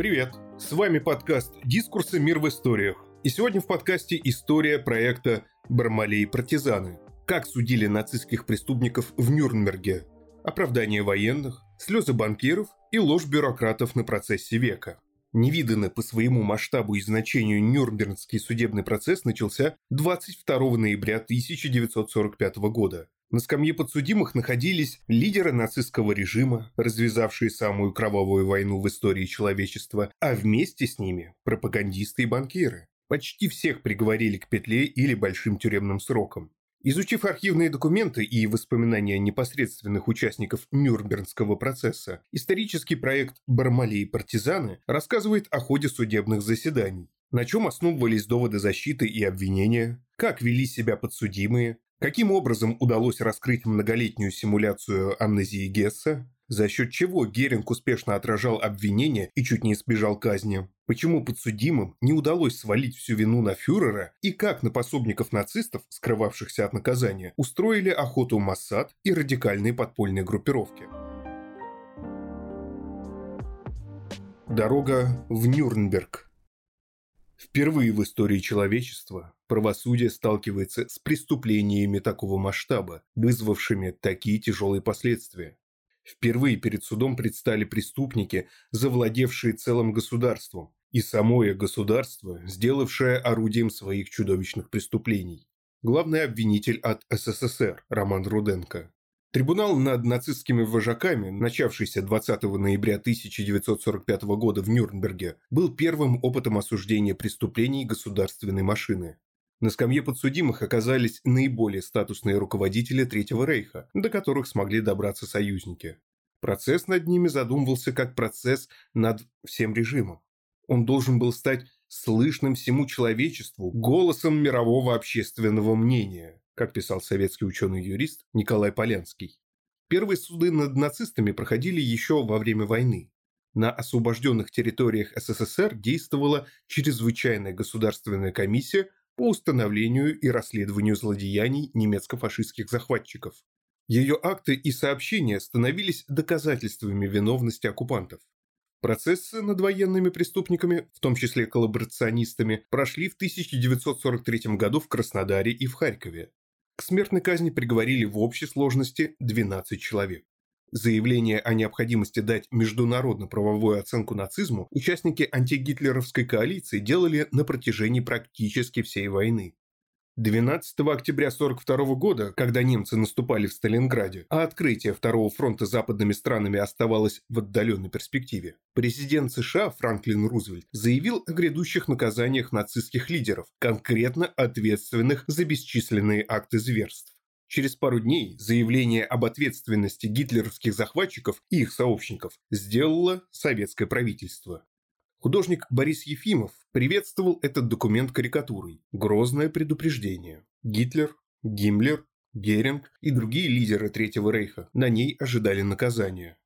Привет! С вами подкаст «Дискурсы. Мир в историях». И сегодня в подкасте история проекта «Бармалей партизаны». Как судили нацистских преступников в Нюрнберге. Оправдание военных, слезы банкиров и ложь бюрократов на процессе века. Невиданный по своему масштабу и значению Нюрнбергский судебный процесс начался 22 ноября 1945 года. На скамье подсудимых находились лидеры нацистского режима, развязавшие самую кровавую войну в истории человечества, а вместе с ними – пропагандисты и банкиры. Почти всех приговорили к петле или большим тюремным срокам. Изучив архивные документы и воспоминания непосредственных участников Нюрнбергского процесса, исторический проект «Бармали и партизаны» рассказывает о ходе судебных заседаний, на чем основывались доводы защиты и обвинения, как вели себя подсудимые, Каким образом удалось раскрыть многолетнюю симуляцию амнезии Гесса? За счет чего Геринг успешно отражал обвинения и чуть не избежал казни? Почему подсудимым не удалось свалить всю вину на фюрера? И как на пособников нацистов, скрывавшихся от наказания, устроили охоту Моссад и радикальные подпольные группировки? Дорога в Нюрнберг – Впервые в истории человечества правосудие сталкивается с преступлениями такого масштаба, вызвавшими такие тяжелые последствия. Впервые перед судом предстали преступники, завладевшие целым государством, и самое государство, сделавшее орудием своих чудовищных преступлений. Главный обвинитель от СССР Роман Руденко. Трибунал над нацистскими вожаками, начавшийся 20 ноября 1945 года в Нюрнберге, был первым опытом осуждения преступлений государственной машины. На скамье подсудимых оказались наиболее статусные руководители Третьего Рейха, до которых смогли добраться союзники. Процесс над ними задумывался как процесс над всем режимом. Он должен был стать слышным всему человечеству, голосом мирового общественного мнения как писал советский ученый-юрист Николай Полянский. Первые суды над нацистами проходили еще во время войны. На освобожденных территориях СССР действовала чрезвычайная государственная комиссия по установлению и расследованию злодеяний немецко-фашистских захватчиков. Ее акты и сообщения становились доказательствами виновности оккупантов. Процессы над военными преступниками, в том числе коллаборационистами, прошли в 1943 году в Краснодаре и в Харькове. К смертной казни приговорили в общей сложности 12 человек. Заявление о необходимости дать международно-правовую оценку нацизму участники антигитлеровской коалиции делали на протяжении практически всей войны. 12 октября 1942 года, когда немцы наступали в Сталинграде, а открытие Второго фронта западными странами оставалось в отдаленной перспективе, президент США Франклин Рузвельт заявил о грядущих наказаниях нацистских лидеров, конкретно ответственных за бесчисленные акты зверств. Через пару дней заявление об ответственности гитлеровских захватчиков и их сообщников сделало советское правительство. Художник Борис Ефимов приветствовал этот документ карикатурой. Грозное предупреждение. Гитлер, Гиммлер, Геринг и другие лидеры Третьего Рейха на ней ожидали наказания.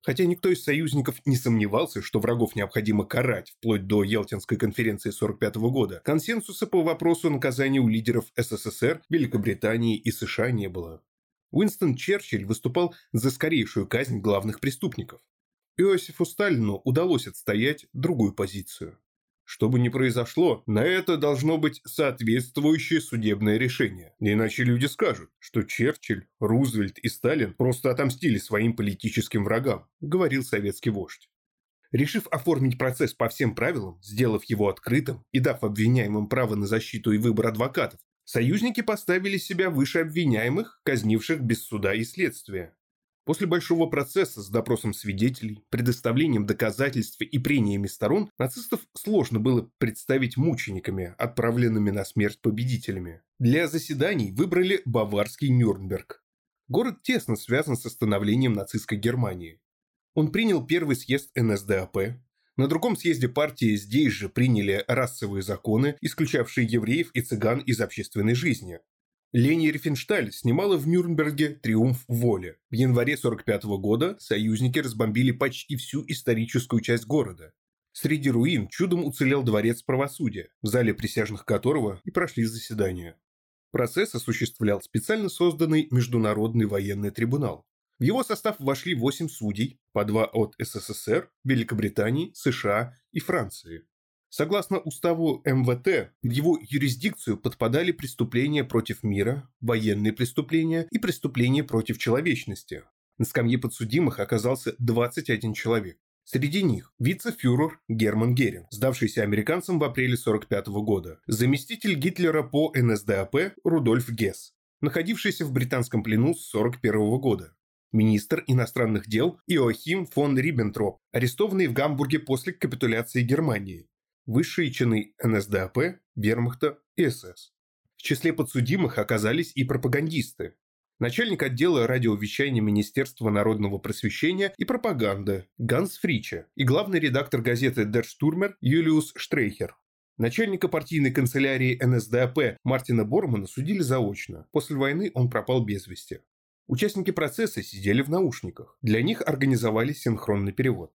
Хотя никто из союзников не сомневался, что врагов необходимо карать вплоть до Елтинской конференции 1945 года, консенсуса по вопросу наказания у лидеров СССР, Великобритании и США не было. Уинстон Черчилль выступал за скорейшую казнь главных преступников. Иосифу Сталину удалось отстоять другую позицию. Что бы ни произошло, на это должно быть соответствующее судебное решение. Иначе люди скажут, что Черчилль, Рузвельт и Сталин просто отомстили своим политическим врагам, говорил советский вождь. Решив оформить процесс по всем правилам, сделав его открытым и дав обвиняемым право на защиту и выбор адвокатов, союзники поставили себя выше обвиняемых, казнивших без суда и следствия. После большого процесса с допросом свидетелей, предоставлением доказательств и прениями сторон нацистов сложно было представить мучениками, отправленными на смерть победителями. Для заседаний выбрали баварский Нюрнберг. Город тесно связан с становлением нацистской Германии. Он принял первый съезд НСДАП. На другом съезде партии здесь же приняли расовые законы, исключавшие евреев и цыган из общественной жизни. Лени Рифеншталь снимала в Нюрнберге «Триумф воли». В январе 45 года союзники разбомбили почти всю историческую часть города. Среди руин чудом уцелел дворец правосудия, в зале присяжных которого и прошли заседания. Процесс осуществлял специально созданный Международный военный трибунал. В его состав вошли 8 судей, по два от СССР, Великобритании, США и Франции. Согласно уставу МВТ, в его юрисдикцию подпадали преступления против мира, военные преступления и преступления против человечности. На скамье подсудимых оказался 21 человек. Среди них вице-фюрер Герман Геринг, сдавшийся американцам в апреле 1945 года, заместитель Гитлера по НСДАП Рудольф Гесс, находившийся в британском плену с 1941 года, министр иностранных дел Иоахим фон Риббентроп, арестованный в Гамбурге после капитуляции Германии, высшие чины НСДАП, Вермахта и СС. В числе подсудимых оказались и пропагандисты. Начальник отдела радиовещания Министерства народного просвещения и пропаганды Ганс Фриче и главный редактор газеты Der Stürmer Юлиус Штрейхер. Начальника партийной канцелярии НСДАП Мартина Бормана судили заочно. После войны он пропал без вести. Участники процесса сидели в наушниках. Для них организовали синхронный перевод.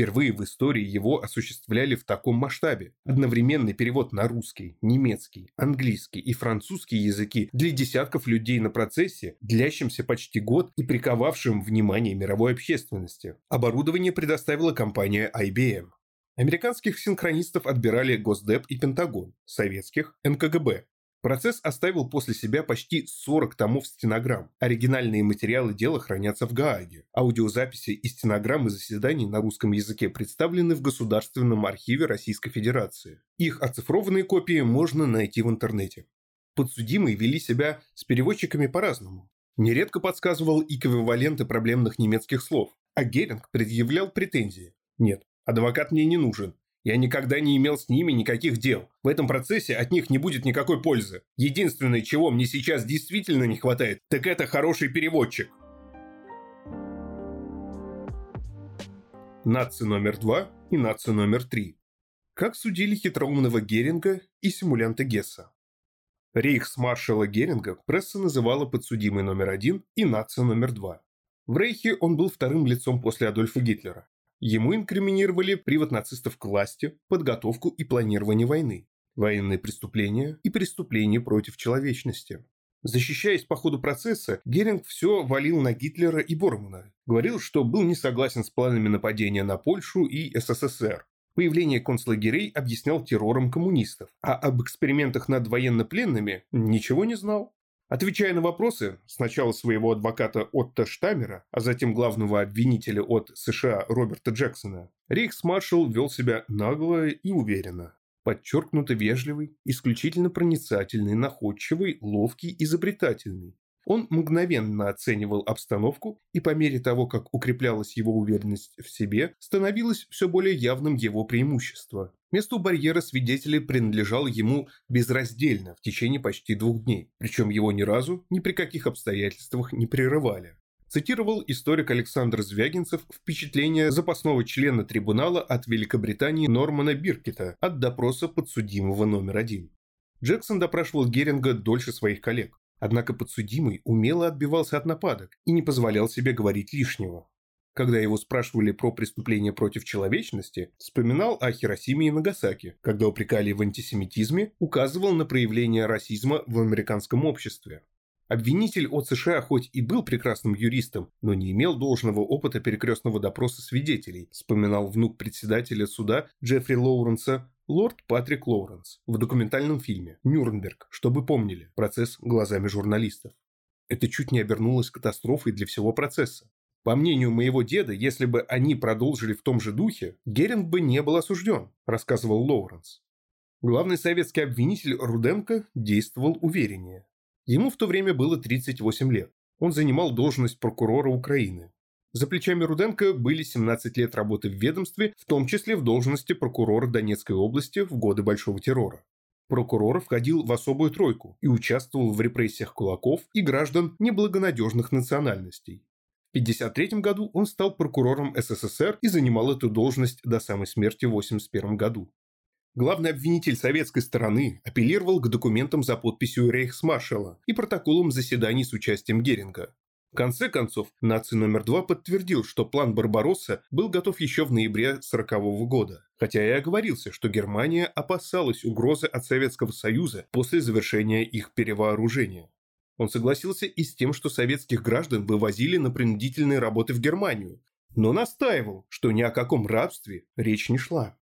Впервые в истории его осуществляли в таком масштабе. Одновременный перевод на русский, немецкий, английский и французский языки для десятков людей на процессе, длящимся почти год и приковавшим внимание мировой общественности. Оборудование предоставила компания IBM. Американских синхронистов отбирали Госдеп и Пентагон, советских – НКГБ, Процесс оставил после себя почти 40 томов стенограмм. Оригинальные материалы дела хранятся в Гааге. Аудиозаписи и стенограммы заседаний на русском языке представлены в Государственном архиве Российской Федерации. Их оцифрованные копии можно найти в интернете. Подсудимые вели себя с переводчиками по-разному. Нередко подсказывал эквиваленты проблемных немецких слов, а Геринг предъявлял претензии. Нет, адвокат мне не нужен. Я никогда не имел с ними никаких дел. В этом процессе от них не будет никакой пользы. Единственное, чего мне сейчас действительно не хватает, так это хороший переводчик. Нация номер два и нация номер три. Как судили хитроумного Геринга и симулянта Гесса? Рейхсмаршала Геринга пресса называла подсудимый номер один и нация номер два. В Рейхе он был вторым лицом после Адольфа Гитлера. Ему инкриминировали привод нацистов к власти, подготовку и планирование войны, военные преступления и преступления против человечности. Защищаясь по ходу процесса, Геринг все валил на Гитлера и Бормана. Говорил, что был не согласен с планами нападения на Польшу и СССР. Появление концлагерей объяснял террором коммунистов, а об экспериментах над военнопленными ничего не знал. Отвечая на вопросы сначала своего адвоката Отто Штамера, а затем главного обвинителя от США Роберта Джексона, рейхсмаршал вел себя нагло и уверенно. Подчеркнуто вежливый, исключительно проницательный, находчивый, ловкий, изобретательный. Он мгновенно оценивал обстановку, и по мере того, как укреплялась его уверенность в себе, становилось все более явным его преимущество. Место барьера свидетелей принадлежало ему безраздельно в течение почти двух дней, причем его ни разу, ни при каких обстоятельствах не прерывали. Цитировал историк Александр Звягинцев впечатление запасного члена трибунала от Великобритании Нормана Биркета от допроса подсудимого номер один. Джексон допрашивал Геринга дольше своих коллег. Однако подсудимый умело отбивался от нападок и не позволял себе говорить лишнего. Когда его спрашивали про преступления против человечности, вспоминал о Хиросиме и Нагасаки. Когда упрекали в антисемитизме, указывал на проявление расизма в американском обществе. Обвинитель от США хоть и был прекрасным юристом, но не имел должного опыта перекрестного допроса свидетелей, вспоминал внук председателя суда Джеффри Лоуренса лорд Патрик Лоуренс в документальном фильме «Нюрнберг», чтобы помнили, процесс глазами журналистов. Это чуть не обернулось катастрофой для всего процесса. По мнению моего деда, если бы они продолжили в том же духе, Геринг бы не был осужден, рассказывал Лоуренс. Главный советский обвинитель Руденко действовал увереннее. Ему в то время было 38 лет. Он занимал должность прокурора Украины. За плечами Руденко были 17 лет работы в ведомстве, в том числе в должности прокурора Донецкой области в годы Большого террора. Прокурор входил в особую тройку и участвовал в репрессиях кулаков и граждан неблагонадежных национальностей. 1953 году он стал прокурором СССР и занимал эту должность до самой смерти в 1981 году. Главный обвинитель советской стороны апеллировал к документам за подписью рейхсмаршала и протоколам заседаний с участием Геринга. В конце концов, наций номер два подтвердил, что план Барбаросса был готов еще в ноябре 1940 года, хотя и оговорился, что Германия опасалась угрозы от Советского Союза после завершения их перевооружения. Он согласился и с тем, что советских граждан вывозили на принудительные работы в Германию, но настаивал, что ни о каком рабстве речь не шла.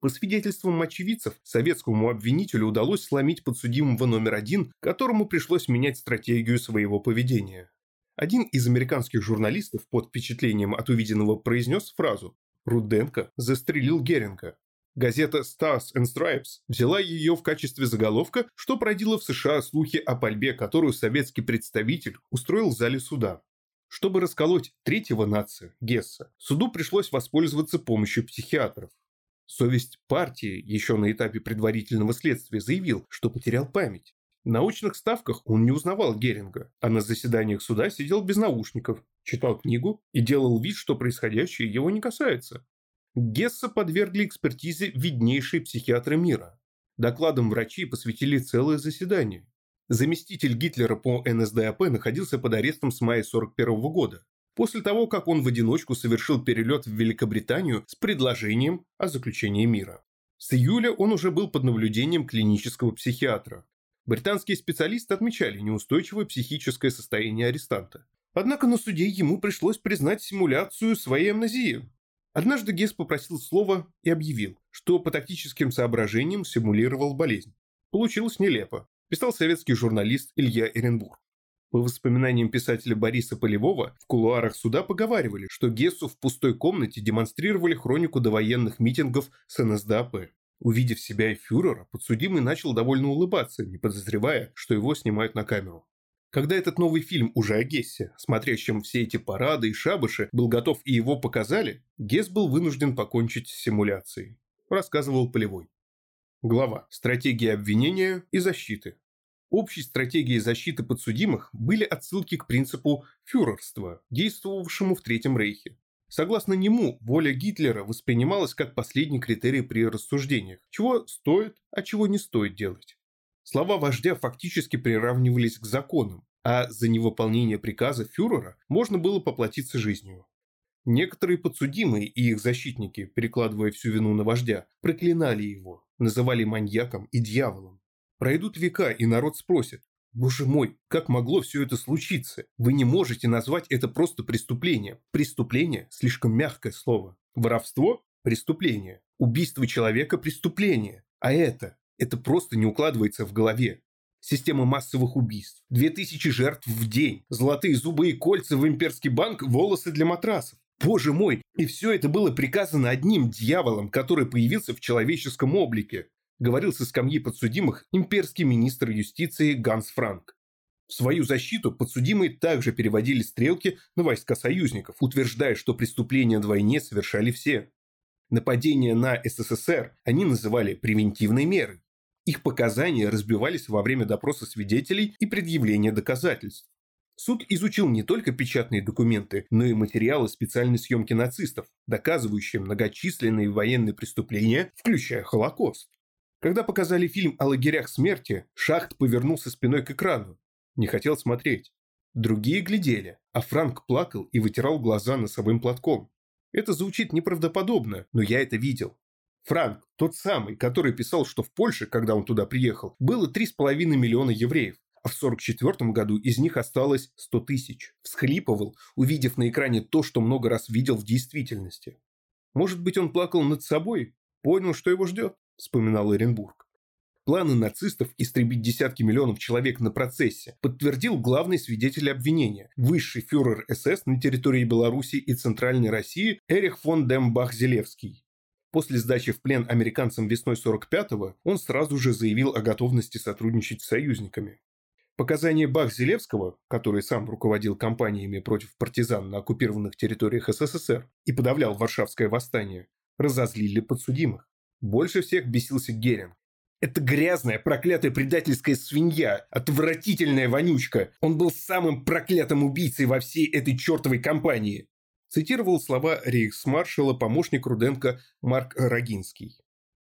По свидетельствам очевидцев, советскому обвинителю удалось сломить подсудимого номер один, которому пришлось менять стратегию своего поведения. Один из американских журналистов под впечатлением от увиденного произнес фразу «Руденко застрелил Геринга». Газета Stars and Stripes взяла ее в качестве заголовка, что продило в США слухи о пальбе, которую советский представитель устроил в зале суда. Чтобы расколоть третьего нация, Гесса, суду пришлось воспользоваться помощью психиатров. Совесть партии еще на этапе предварительного следствия заявил, что потерял память. На научных ставках он не узнавал Геринга, а на заседаниях суда сидел без наушников, читал книгу и делал вид, что происходящее его не касается. Гесса подвергли экспертизе виднейшие психиатры мира. Докладам врачей посвятили целое заседание. Заместитель Гитлера по НСДАП находился под арестом с мая 1941 года, после того, как он в одиночку совершил перелет в Великобританию с предложением о заключении мира. С июля он уже был под наблюдением клинического психиатра, Британские специалисты отмечали неустойчивое психическое состояние арестанта. Однако на суде ему пришлось признать симуляцию своей амнезии. Однажды Гесс попросил слова и объявил, что по тактическим соображениям симулировал болезнь. Получилось нелепо, писал советский журналист Илья Эренбург. По воспоминаниям писателя Бориса Полевого, в кулуарах суда поговаривали, что Гессу в пустой комнате демонстрировали хронику довоенных митингов с НСДАП. Увидев себя и фюрера, подсудимый начал довольно улыбаться, не подозревая, что его снимают на камеру. Когда этот новый фильм уже о Гессе, смотрящем все эти парады и шабыши, был готов и его показали, Гесс был вынужден покончить с симуляцией, рассказывал Полевой. Глава. Стратегия обвинения и защиты. Общей стратегией защиты подсудимых были отсылки к принципу фюрерства, действовавшему в Третьем Рейхе. Согласно нему, воля Гитлера воспринималась как последний критерий при рассуждениях, чего стоит, а чего не стоит делать. Слова вождя фактически приравнивались к законам, а за невыполнение приказа фюрера можно было поплатиться жизнью. Некоторые подсудимые и их защитники, перекладывая всю вину на вождя, проклинали его, называли маньяком и дьяволом. Пройдут века, и народ спросит, Боже мой, как могло все это случиться? Вы не можете назвать это просто преступлением. Преступление – слишком мягкое слово. Воровство – преступление. Убийство человека – преступление. А это? Это просто не укладывается в голове. Система массовых убийств. Две тысячи жертв в день. Золотые зубы и кольца в имперский банк, волосы для матрасов. Боже мой, и все это было приказано одним дьяволом, который появился в человеческом облике говорил со скамьи подсудимых имперский министр юстиции Ганс Франк. В свою защиту подсудимые также переводили стрелки на войска союзников, утверждая, что преступления на войне совершали все. Нападения на СССР они называли превентивной мерой. Их показания разбивались во время допроса свидетелей и предъявления доказательств. Суд изучил не только печатные документы, но и материалы специальной съемки нацистов, доказывающие многочисленные военные преступления, включая Холокост. Когда показали фильм о лагерях смерти, Шахт повернулся спиной к экрану. Не хотел смотреть. Другие глядели, а Франк плакал и вытирал глаза носовым платком. Это звучит неправдоподобно, но я это видел. Франк, тот самый, который писал, что в Польше, когда он туда приехал, было 3,5 миллиона евреев, а в 1944 году из них осталось 100 тысяч. Всхлипывал, увидев на экране то, что много раз видел в действительности. Может быть, он плакал над собой, понял, что его ждет вспоминал Оренбург. Планы нацистов истребить десятки миллионов человек на процессе подтвердил главный свидетель обвинения, высший фюрер СС на территории Беларуси и Центральной России Эрих фон Дембах-Зелевский. После сдачи в плен американцам весной 45-го он сразу же заявил о готовности сотрудничать с союзниками. Показания Бах-Зелевского, который сам руководил кампаниями против партизан на оккупированных территориях СССР и подавлял Варшавское восстание, разозлили подсудимых. Больше всех бесился Геринг. Это грязная, проклятая предательская свинья, отвратительная вонючка. Он был самым проклятым убийцей во всей этой чертовой компании. Цитировал слова рейхсмаршала помощник Руденко Марк Рогинский.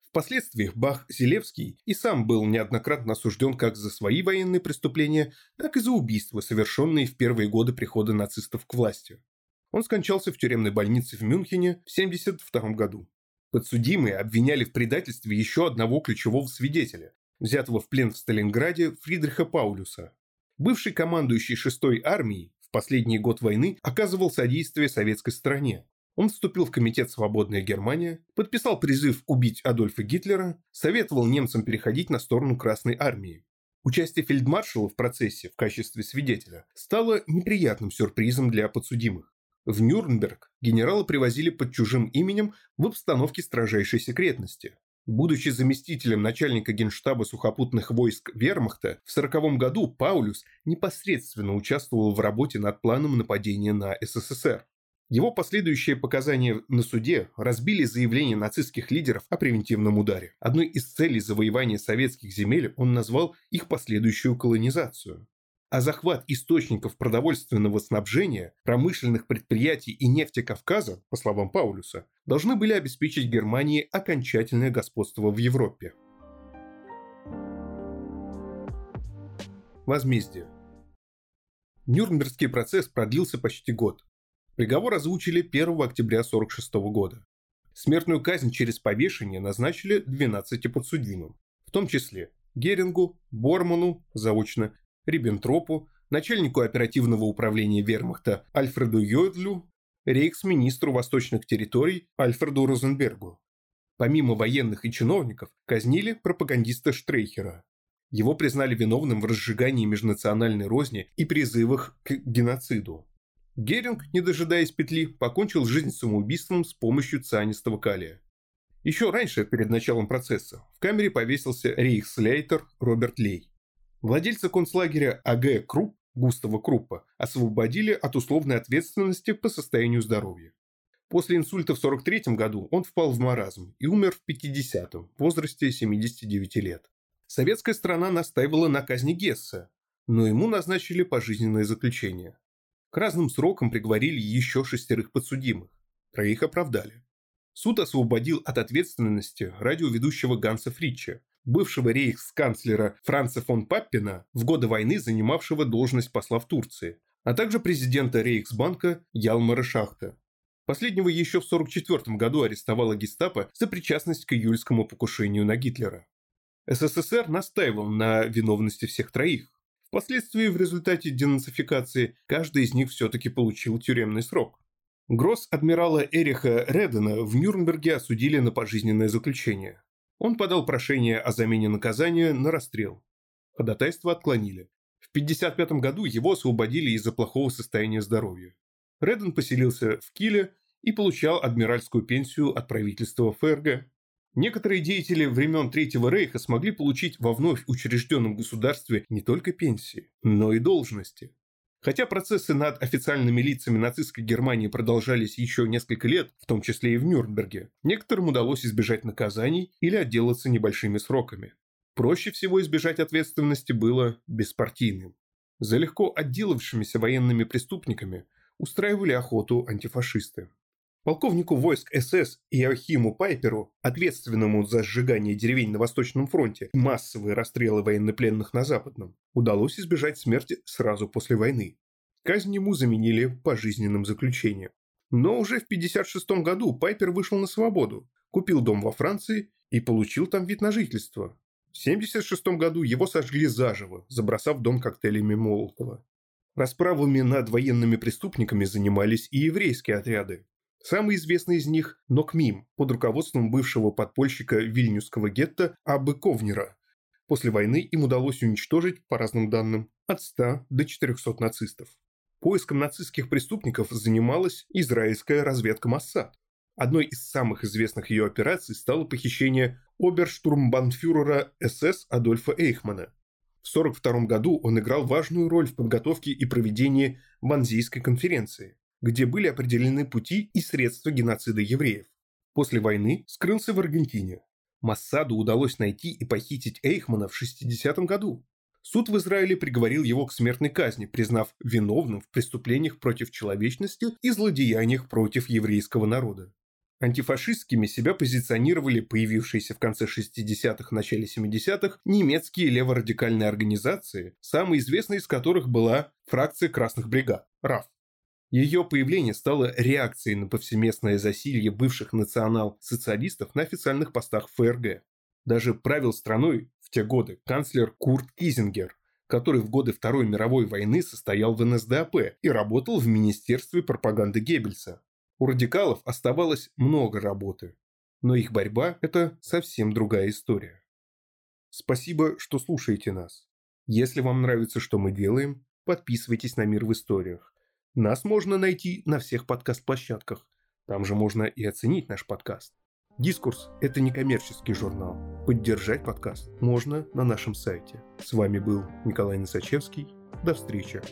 Впоследствии Бах-Зелевский и сам был неоднократно осужден как за свои военные преступления, так и за убийства, совершенные в первые годы прихода нацистов к власти. Он скончался в тюремной больнице в Мюнхене в 1972 году. Подсудимые обвиняли в предательстве еще одного ключевого свидетеля, взятого в плен в Сталинграде Фридриха Паулюса. Бывший командующий 6-й армией в последний год войны оказывал содействие советской стороне. Он вступил в Комитет «Свободная Германия», подписал призыв убить Адольфа Гитлера, советовал немцам переходить на сторону Красной армии. Участие фельдмаршала в процессе в качестве свидетеля стало неприятным сюрпризом для подсудимых. В Нюрнберг генерала привозили под чужим именем в обстановке строжайшей секретности. Будучи заместителем начальника генштаба сухопутных войск Вермахта, в 1940 году Паулюс непосредственно участвовал в работе над планом нападения на СССР. Его последующие показания на суде разбили заявление нацистских лидеров о превентивном ударе. Одной из целей завоевания советских земель он назвал их последующую колонизацию а захват источников продовольственного снабжения, промышленных предприятий и нефти Кавказа, по словам Паулюса, должны были обеспечить Германии окончательное господство в Европе. Возмездие. Нюрнбергский процесс продлился почти год. Приговор озвучили 1 октября 1946 года. Смертную казнь через повешение назначили 12 подсудимым, в том числе Герингу, Борману, заочно, Риббентропу, начальнику оперативного управления вермахта Альфреду Йодлю, рейхсминистру восточных территорий Альфреду Розенбергу. Помимо военных и чиновников, казнили пропагандиста Штрейхера. Его признали виновным в разжигании межнациональной розни и призывах к геноциду. Геринг, не дожидаясь петли, покончил жизнь самоубийством с помощью цианистого калия. Еще раньше, перед началом процесса, в камере повесился рейхслейтер Роберт Лей. Владельца концлагеря А.Г. Круп, Густава Круппа, освободили от условной ответственности по состоянию здоровья. После инсульта в 43 году он впал в маразм и умер в 50-м, в возрасте 79 лет. Советская страна настаивала на казни Гесса, но ему назначили пожизненное заключение. К разным срокам приговорили еще шестерых подсудимых. Троих оправдали. Суд освободил от ответственности радиоведущего Ганса Фрича, бывшего рейхсканцлера Франца фон Паппина, в годы войны занимавшего должность посла в Турции, а также президента Рейхсбанка Ялмара Шахта. Последнего еще в 1944 году арестовала гестапо за причастность к июльскому покушению на Гитлера. СССР настаивал на виновности всех троих. Впоследствии в результате денацификации каждый из них все-таки получил тюремный срок. Гросс-адмирала Эриха Редена в Нюрнберге осудили на пожизненное заключение. Он подал прошение о замене наказания на расстрел. Ходатайство отклонили. В 1955 году его освободили из-за плохого состояния здоровья. Реден поселился в Киле и получал адмиральскую пенсию от правительства ФРГ. Некоторые деятели времен Третьего Рейха смогли получить во вновь учрежденном государстве не только пенсии, но и должности. Хотя процессы над официальными лицами нацистской Германии продолжались еще несколько лет, в том числе и в Нюрнберге, некоторым удалось избежать наказаний или отделаться небольшими сроками. Проще всего избежать ответственности было беспартийным. За легко отделавшимися военными преступниками устраивали охоту антифашисты. Полковнику войск СС Иохиму Пайперу, ответственному за сжигание деревень на Восточном фронте и массовые расстрелы военнопленных на Западном, удалось избежать смерти сразу после войны. Казнь ему заменили пожизненным заключением. Но уже в 1956 году Пайпер вышел на свободу, купил дом во Франции и получил там вид на жительство. В 1976 году его сожгли заживо, забросав дом коктейлями Молотова. Расправами над военными преступниками занимались и еврейские отряды. Самый известный из них – Нокмим, под руководством бывшего подпольщика вильнюсского гетто Абы Ковнера. После войны им удалось уничтожить, по разным данным, от 100 до 400 нацистов. Поиском нацистских преступников занималась израильская разведка Моссад. Одной из самых известных ее операций стало похищение оберштурмбанфюрера СС Адольфа Эйхмана. В 1942 году он играл важную роль в подготовке и проведении Ванзийской конференции где были определены пути и средства геноцида евреев. После войны скрылся в Аргентине. Массаду удалось найти и похитить Эйхмана в 60-м году. Суд в Израиле приговорил его к смертной казни, признав виновным в преступлениях против человечности и злодеяниях против еврейского народа. Антифашистскими себя позиционировали появившиеся в конце 60-х – начале 70-х немецкие леворадикальные организации, самой известной из которых была фракция Красных бригад – РАФ. Ее появление стало реакцией на повсеместное засилье бывших национал-социалистов на официальных постах ФРГ. Даже правил страной в те годы канцлер Курт Кизингер, который в годы Второй мировой войны состоял в НСДАП и работал в Министерстве пропаганды Геббельса. У радикалов оставалось много работы, но их борьба – это совсем другая история. Спасибо, что слушаете нас. Если вам нравится, что мы делаем, подписывайтесь на «Мир в историях». Нас можно найти на всех подкаст-площадках. Там же можно и оценить наш подкаст. Дискурс – это не коммерческий журнал. Поддержать подкаст можно на нашем сайте. С вами был Николай Носачевский. До встречи.